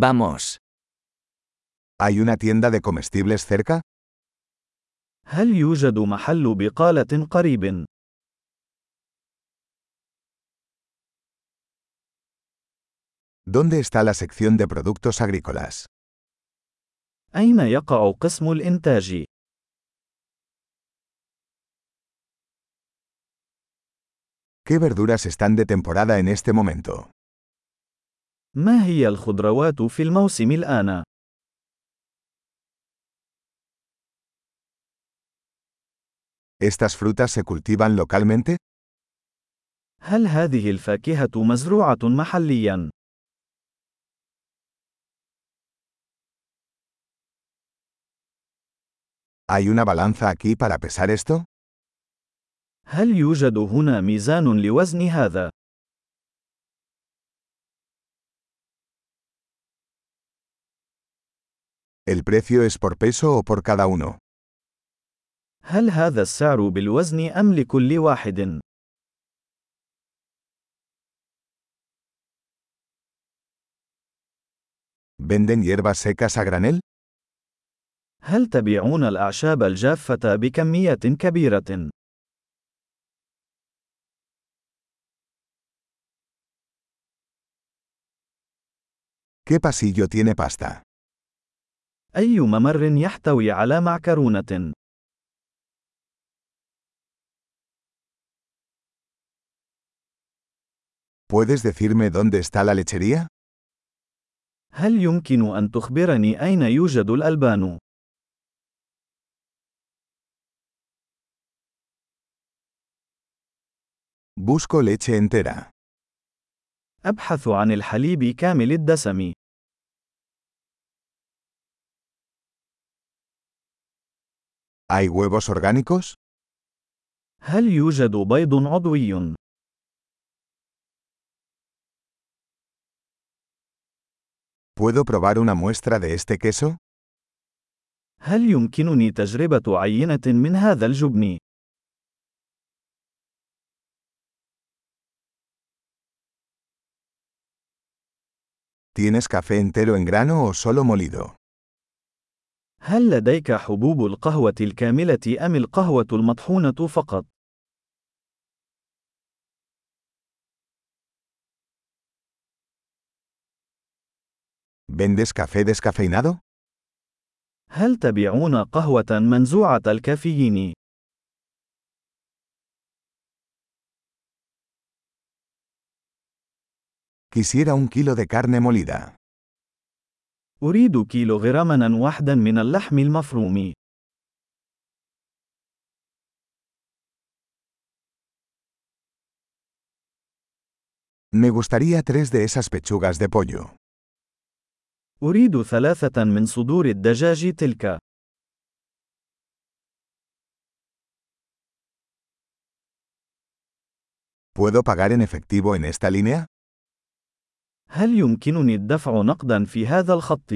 Vamos. ¿Hay una tienda de comestibles cerca? هل يوجد محل بقالة قريب؟ ¿Dónde está la sección de productos agrícolas? أين يقع قسم الإنتاج؟ ¿Qué verduras están de temporada en este momento? ما هي الخضروات في الموسم الآن؟ ¿Estas frutas se cultivan localmente? هل هذه الفاكهة مزروعة محلياً؟ ¿Hay una balanza aquí para pesar esto? هل يوجد هنا ميزان لوزن هذا؟ ¿El precio es por peso o por cada uno? هل هذا السعر بالوزن أم لكل واحد؟ ¿Venden hierbas secas a granel? هل تبيعون الأعشاب الجافة بكميات كبيرة؟ ¿Qué pasillo tiene pasta? أي ممر يحتوي على معكرونة؟ ¿Puedes decirme dónde está la lechería? هل يمكن أن تخبرني أين يوجد الألبان؟ Busco leche entera. أبحث عن الحليب كامل الدسم. ¿Hay huevos orgánicos? هل يوجد بيض عضوي؟ ¿Puedo probar una muestra de este queso? هل يمكنني تجربة عينة من هذا الجبن؟ ¿Tienes café entero en grano o solo molido? هل لديك حبوب القهوة الكاملة أم القهوة المطحونة فقط؟ ¿Vendes café descafeinado? هل تبيعون قهوة منزوعة الكافيين؟ Quisiera un kilo de carne molida. أريد كيلوغراما واحدا من اللحم المفروم. Me gustaría tres de esas pechugas de pollo. أريد ثلاثة من صدور الدجاج تلك. ¿Puedo pagar en efectivo en esta línea? هل يمكنني الدفع نقدا في هذا الخط؟